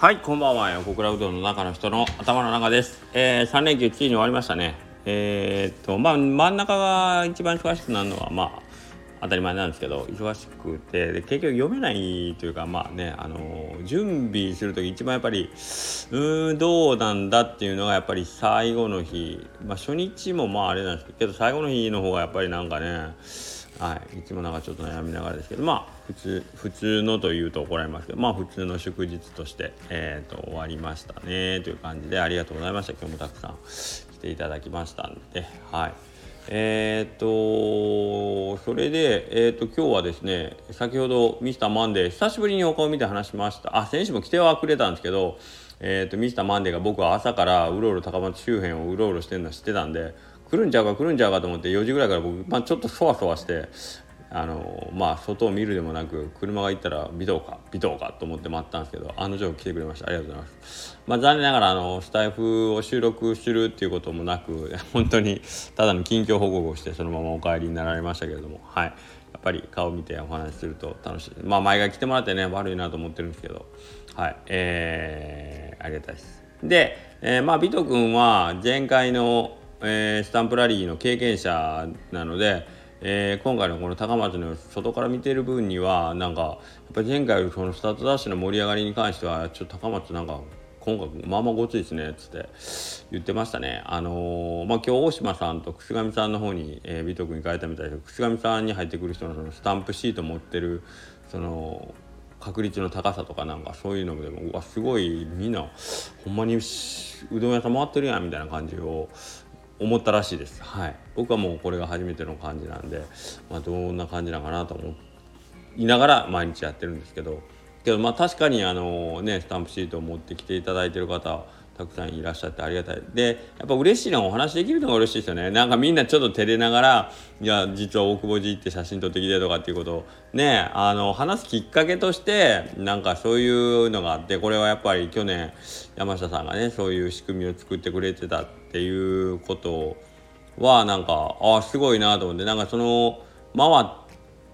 はいこんばんは。横倉うどんの中の人の頭の中です、えー、3連休ついに終わりましたね。えー、っとまあ真ん中が一番忙しくなるのはまあ当たり前なんですけど忙しくてで結局読めないというかまあねあの準備する時一番やっぱりうーんどうなんだっていうのがやっぱり最後の日まあ初日もまああれなんですけど最後の日の方がやっぱりなんかねはい、いつもなんかちょっと悩みながらですけどまあ普通普通のというと怒られますけどまあ普通の祝日として、えーと、終わりましたねという感じでありがとうございました。今日もたくさん来ていただきましたんではい。えっ、とそれで、えーと、今日はですね先ほどミスターマンデー久しぶりにお顔見て話しました。あ選手も来てはくれたんですけどえーと、ミスターマンデーが僕は朝からうろうろ高松周辺をうろうろしてるの知ってたんで来るんちゃうか来るんちゃうかと思って4時ぐらいから僕、まあ、ちょっとそわそわしてあのまあ外を見るでもなく車が行ったら微動か微動かと思って待ったんですけど案の定来てくれました。ありがとうございます。まあ残念ながらあのスタイフを収録するっていうこともなく 本当にただの近況報告をしてそのままお帰りになられましたけれどもはい。やっぱり顔見てお話しすると楽しい。まあ前が来てもらってね悪いなと思ってるんですけどはい。えー、ありがたいです。で、えー、まあビト君は前回のえー、スタンプラリーの経験者なので、えー、今回のこの高松の外から見てる分にはなんかやっぱり前回そのスタートダッシュの盛り上がりに関してはちょっと高松なんか今回まあまあごついですねっつって言ってましたね。あのー、まあ今日大島さんと楠上さんの方に、えー、美徳に変えたみたいで楠上さんに入ってくる人のそのスタンプシート持ってるその確率の高さとかなんかそういうのでもうわすごいみんなほんまにうどん屋さん回ってるやんみたいな感じを思ったらしいです。はい、僕はもうこれが初めての感じなんで、まあ、どんな感じなのかなと思いながら毎日やってるんですけどけどまあ確かにあのねスタンプシートを持ってきていただいてる方たくさんいらっしゃってありがたい。でやっぱ嬉しいのはお話できるのが嬉しいですよね。なんかみんなちょっと照れながらいや実は大久保寺行って写真撮ってきてとかっていうこと。をねあの話すきっかけとしてなんかそういうのがあってこれはやっぱり去年山下さんがねそういう仕組みを作ってくれてたっていうことはなんかああすごいなと思ってなんかその回っ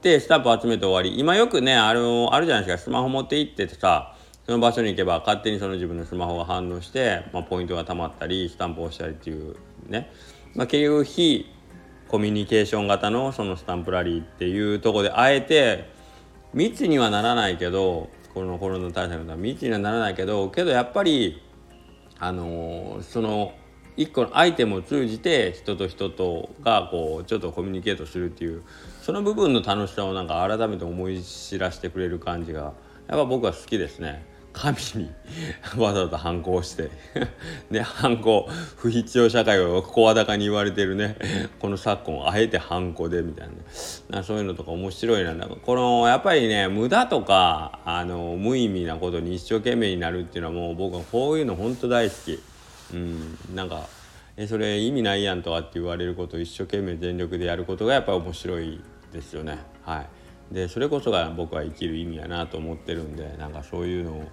てスタンプ集めて終わり今よくねあのあるじゃないですかスマホ持って行っててさその場所に行けば勝手にその自分のスマホが反応して、まあ、ポイントがたまったりスタンプをしたりっていうね、まあ、結局非コミュニケーション型のそのスタンプラリーっていうとこであえて密にはならないけどこのコロナ対策の密にはならないけどけどやっぱりあのー、その一個のアイテムを通じて人と人とがこうちょっとコミュニケートするっていうその部分の楽しさをなんか改めて思い知らせてくれる感じがやっぱ僕は好きですね。神にわざわざ反抗して ね反抗不必要社会を声高に言われてるね。この昨今あえて反抗でみたいな。そういうのとか面白いな。このやっぱりね無駄とかあの無意味なことに一生懸命になるっていうのはもう僕はこういうの本当大好き。うん。なんかえそれ意味ないやんとかって言われることを一生懸命全力でやることがやっぱり面白いですよね。はい。でそれこそが僕は生きる意味やなと思ってるんでなんかそういうのを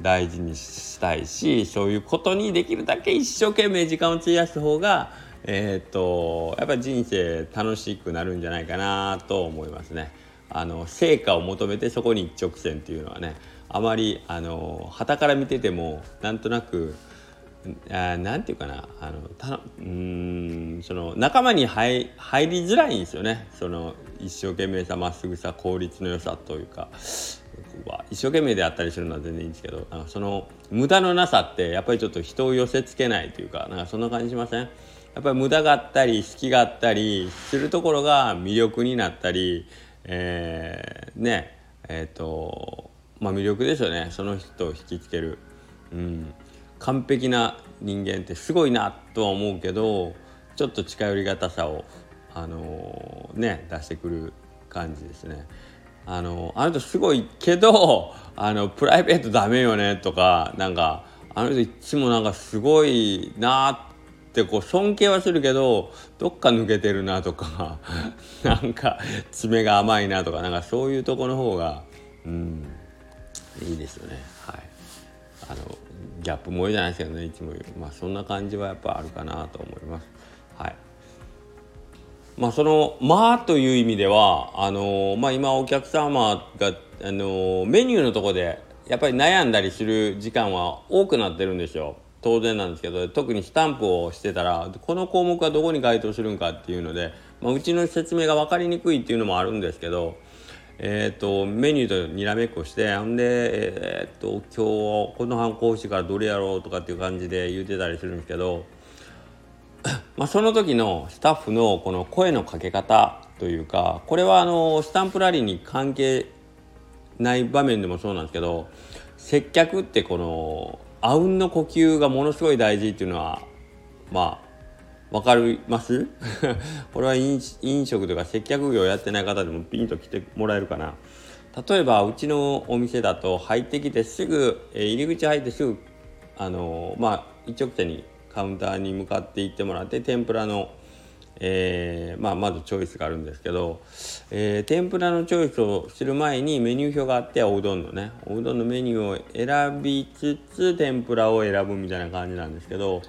大事にしたいしそういうことにできるだけ一生懸命時間を費やす方がえー、っとやっぱり人生楽しくなるんじゃないかなと思いますね。あの成果を求めてそこに一直線っていうのはねあまりあの旗から見ててもなんとなくあなんていうかなあのたうんその仲間に入入りづらいんですよねその一生懸命さまっすぐさ効率の良さというか一生懸命であったりするのは全然いいんですけどなんかその無駄のなさってやっぱりちょっと人を寄せつけないというかなんかそんな感じしません？やっぱり無駄があったり隙があったりするところが魅力になったり、えー、ねえっ、ー、とまあ魅力ですよね。その人を引きつける。うん。完璧な人間ってすごいなとは思うけどちょっと近寄りがたさをあの、ね出してくる感じですね。あのあの人すごいけどあのプライベートダメよねとかなんかあの人いつもなんかすごいなってこう尊敬はするけどどっか抜けてるなとか なんか爪が甘いなとかなんかそういうとこの方がうんいいですよねはい。あのギャップ萌えじゃないですけどねいつもまあそんな感じはやっぱあるかなと思いますはいまあその「まあ」という意味ではあのまあ今お客様があのメニューのとこでやっぱり悩んだりする時間は多くなってるんですよ。当然なんですけど特にスタンプをしてたらこの項目はどこに該当するんかっていうので、まあ、うちの説明が分かりにくいっていうのもあるんですけどえーと、メニューとにらめっこしてほんで、えーと、今日この反抗してからどれやろうとかっていう感じで言ってたりするんですけどまあその時のスタッフのこの声のかけ方というかこれはあのスタンプラリーに関係ない場面でもそうなんですけど接客ってこのあうんの呼吸がものすごい大事っていうのはまあわかります？これは飲食とか接客業やってない方でもピンと来てもらえるかな。例えばうちのお店だと入ってきてすぐ、入り口入ってすぐあのまあ一直線にカウンターに向かって行ってもらって天ぷらの、えー、まあ、まずチョイスがあるんですけど、えー、天ぷらのチョイスをする前にメニュー表があっておうどんのねおうどんのメニューを選びつつ天ぷらを選ぶみたいな感じなんですけど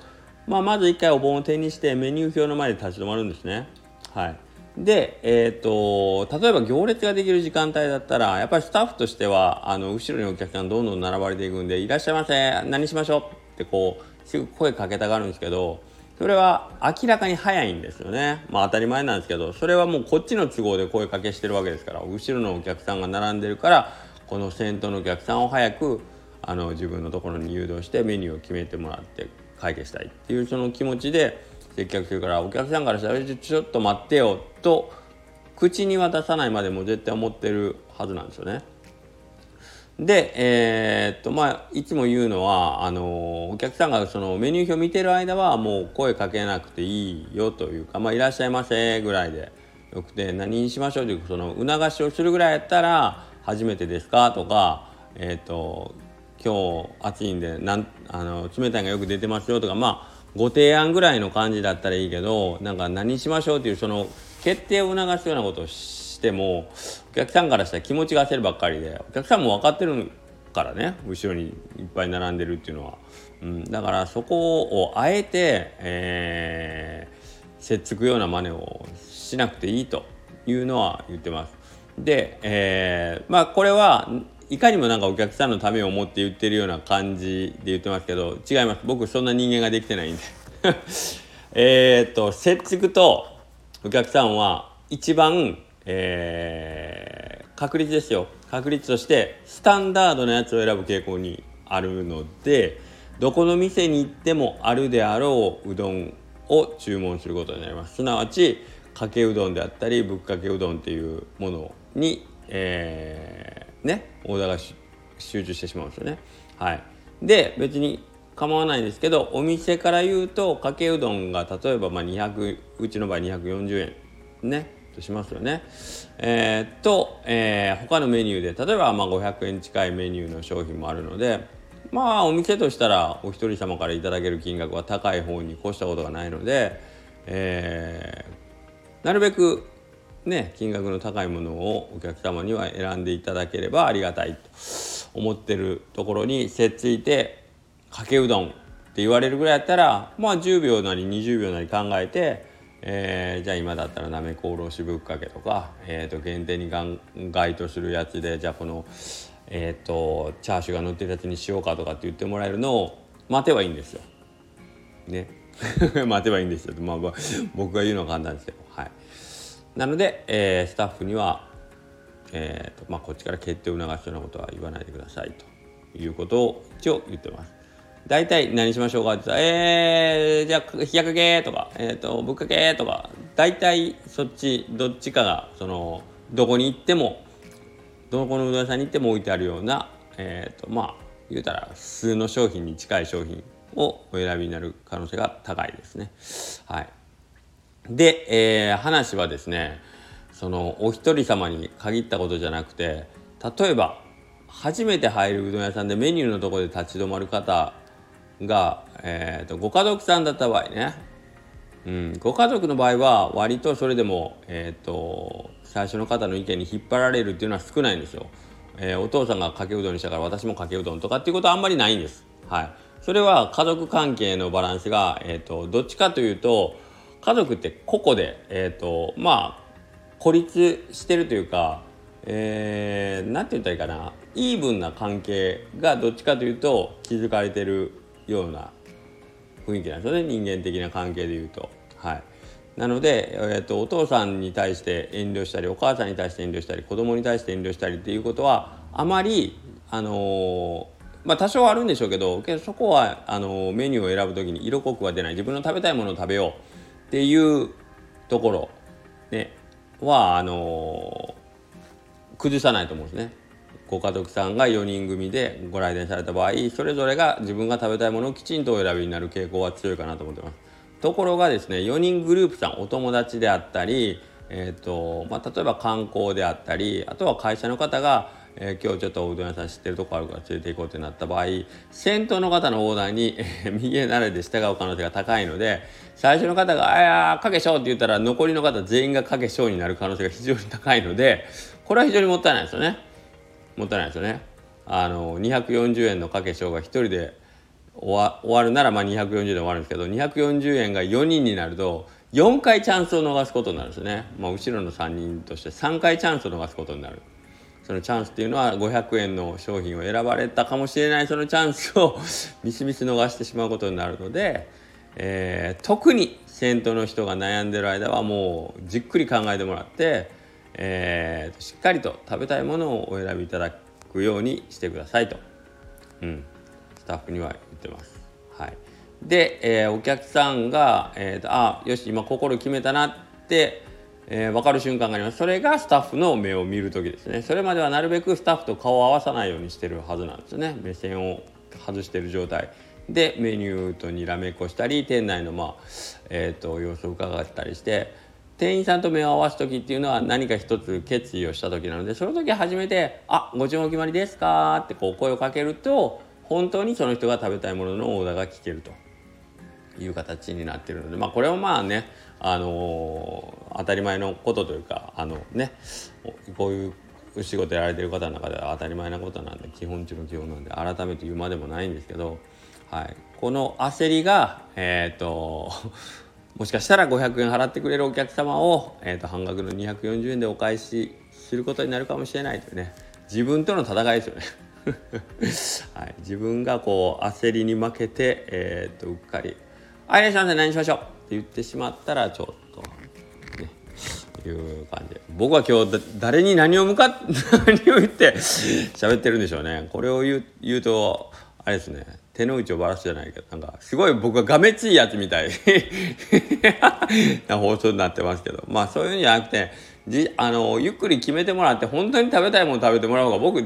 まあ、まず一回お盆を手にしてメニュー表の前で立ち止まるんですね。はい、で、えーと、例えば行列ができる時間帯だったらやっぱりスタッフとしてはあの後ろにお客さんどんどん並ばれていくんで「いらっしゃいませ何しましょう」ってこうすぐ声かけたがるんですけどそれは明らかに早いんですよね。まあ当たり前なんですけどそれはもうこっちの都合で声かけしてるわけですから後ろのお客さんが並んでるからこの先頭のお客さんを早くあの自分のところに誘導してメニューを決めてもらって解決したいっていうその気持ちで接客するからお客さんからしたらちょっと待ってよと口には出さないまでも絶対思ってるはずなんですよね。で、えー、っとまあいつも言うのはあのお客さんがそのメニュー表見てる間はもう声かけなくていいよというか、まあ、いらっしゃいませぐらいでよくて何にしましょうというその促しをするぐらいやったら初めてですかとかえー、っと今日暑いんでなんあの冷たいがよく出てますよとかまあご提案ぐらいの感じだったらいいけどなんか何しましょうっていうその決定を促すようなことをしてもお客さんからしたら気持ちが焦るばっかりでお客さんも分かってるからね後ろにいっぱい並んでるっていうのは、うん、だからそこをあえて、えー、せっつくような真似をしなくていいというのは言ってます。で、えー、まあこれはいかにもなんかお客さんのためを思って言ってるような感じで言ってますけど違います。僕そんな人間ができてないんで。えっと接着とお客さんは一番、えー、確率ですよ。確率としてスタンダードなやつを選ぶ傾向にあるのでどこの店に行ってもあるであろううどんを注文することになります。すなわちかけうどんであったりぶっかけうどんっていうものに、えーねオーダーが集中してしまうんですよね。はい、で別に構わないんですけどお店から言うとかけうどんが例えばまあ200うちの場合240円。ね。としますよね。えー、と、えー、他のメニューで例えばまあ500円近いメニューの商品もあるのでまあお店としたらお一人様からいただける金額は高い方に越したことがないので、えー、なるべくね金額の高いものをお客様には選んでいただければありがたいと思ってるところにせっついてかけうどんって言われるぐらいやったらまあ10秒なり20秒なり考えて、えー、じゃあ今だったらなめこおろしぶっかけとか、えー、と限定に該当するやつでじゃあこの、えーと、チャーシューが乗ってるやつにしようかとかって言ってもらえるのを待てばいいんですよ。ね 待てばいいんですよ、まあ、僕が言うのは簡単ですけどはい。なので、えー、スタッフには、えーとまあ、こっちから決定を促すようなことは言わないでくださいということを一応言ってます。大体何しましょうか？って言ったら、えー、じゃあ、日焼けとか、えっ、ー、と、ぶっかけとか、大体そっち、どっちかが、その、どこに行っても、どこのうどん屋さんに行っても置いてあるような、えっ、ー、と、まあ、言うたら、普通の商品に近い商品をお選びになる可能性が高いですね。はい。で、えー、話はですねそのお一人様に限ったことじゃなくて例えば初めて入るうどん屋さんでメニューのところで立ち止まる方が、えーと、ご家族さんだった場合ね、うん、ご家族の場合は割とそれでも、えーと、最初の方の意見に引っ張られるっていうのは少ないんですよ。えー、お父さんがかけうどんにしたから私もかけうどんとかっていうことはあんまりないんです。はい、それは家族関係のバランスが、えーとどっちかというと家族って個々で、えーとまあ、孤立してるというか、えー、なんて言ったらいいかなイーブンな関係がどっちかというと築かれてるような雰囲気なんですよね人間的な関係でいうと。はいなので、えーと、お父さんに対して遠慮したりお母さんに対して遠慮したり子供に対して遠慮したりっていうことはあまり、あの、まあ多少あるんでしょうけどそこはあの、メニューを選ぶ時に色濃くは出ない自分の食べたいものを食べようっていうところ、ね、はあの、崩さないと思うんですね。ご家族さんが4人組でご来店された場合それぞれが自分が食べたいものをきちんとお選びになる傾向は強いかなと思ってます。ところがですね4人グループさんお友達であったり、えーとまあ、例えば観光であったりあとは会社の方が、えー、今日ちょっとおうどん屋さん知ってるとこあるから連れて行こうってなった場合先頭の方のオーダーに、えー、右へ慣れて従う可能性が高いので最初の方が「あやかけしょう」って言ったら残りの方全員がかけしょうになる可能性が非常に高いのでこれは非常にもったいないですよね。もったいないですよね。あの240円のかけしょうが1人で終わ終わるならまあ240で終わるんですけど240円が4人になると4回チャンスを逃すことになるんですね、まあ、後ろの3人として3回チャンスを逃すことになるそのチャンスっていうのは500円の商品を選ばれたかもしれないそのチャンスをみすみす逃してしまうことになるので、えー、特に先頭の人が悩んでる間はもうじっくり考えてもらって、えー、しっかりと食べたいものをお選びいただくようにしてくださいと。うん。スタッフには言ってます。はい、で、えー、お客さんが、えーと、あよし今心決めたなって、えー、分かる瞬間があります。それがスタッフの目を見る時ですね。それまではなるべくスタッフと顔を合わさないようにしてるはずなんですよね。目線を外してる状態。でメニューとにらめっこしたり店内の、まあえーと、様子を伺ったりして店員さんと目を合わす時っていうのは何か一つ決意をした時なのでその時初めて「あご注文決まりですか?」ってこう声をかけると本当にその人が食べたいもののオーダーが聞けるという形になってるのでまあこれはまあねあのー、当たり前のことというかあのねこういう仕事やられてる方の中では当たり前なことなんで基本中の基本なんで改めて言うまでもないんですけど、はい、この焦りがえっ、ー、ともしかしたら500円払ってくれるお客様を、えーと半額の240円でお返しすることになるかもしれないというね。自分との戦いですよね。はい、自分がこう焦りに負けて、えー、とうっかり「あいらっしゃいませ何しましょう」って言ってしまったらちょっとねいう感じ。僕は今日誰に何を向かっ 何を言って喋ってるんでしょうね。これを言う言うとあれですね。手の内をばらすじゃないけどなんかすごい僕ががめついやつみたい。な放送になってますけど。まあそういうんじゃなくてじあのゆっくり決めてもらって本当に食べたいもの食べてもらう方が僕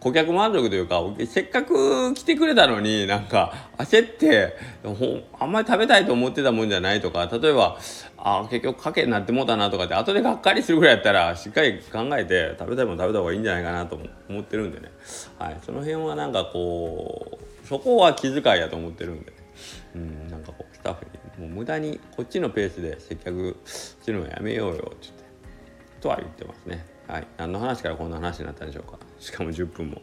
顧客満足というかせっかく来てくれたのになんか焦ってあんまり食べたいと思ってたもんじゃないとか例えばあ結局賭けになってもうたなとかって後でがっかりするぐらいやったらしっかり考えて食べたいもの食べた方がいいんじゃないかなと思ってるんでね、はい、その辺はなんかこうそこは気遣いやと思ってるんで、ね、うんなんかこうスタッフにもう無駄にこっちのペースで接客するのやめようよってって。とは言ってますね。はい、何の話からこんな話になったんでしょうか。しかも10分も。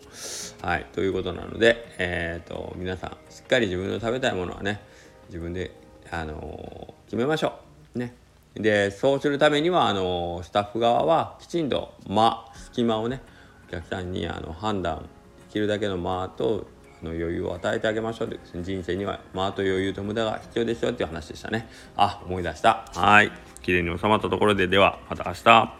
はい、ということなので、えーと、皆さんしっかり自分の食べたいものはね自分で、あのー、決めましょう。ね。でそうするためにはあの、スタッフ側はきちんと間隙間をねお客さんにあの判断できるだけの間との余裕を与えてあげましょう人生には間と余裕と無駄が必要ですよっていう話でしたね。あ思い出した。はい。綺麗に収まったところでではまた明日。